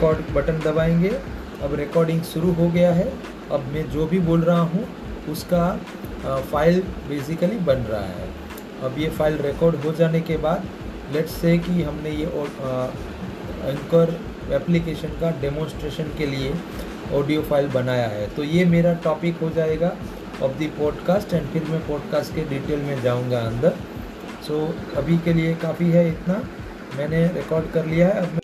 Record button दबाएँगे। अब recording शुरू हो गया है। अब मैं जो भी बोल रहा हूँ उसका फ़ाइल बेसिकली बन रहा है। अब ये फ़ाइल रिकॉर्ड हो जाने के बाद लेट्स से कि हमने ये एंकर एप्लीकेशन का डेमोन्स्ट्रेशन के लिए ऑडियो फ़ाइल बनाया है। तो ये मेरा टॉपिक हो जाएगा ऑफ़ दी पॉडकास्ट एंड फिर मैं पॉडकास्ट के डिटेल में जाऊँगा अंदर। सो so, अभी के लिए काफ़ी है इतना। मैंने रिकॉर्ड कर लिया है। अब मैं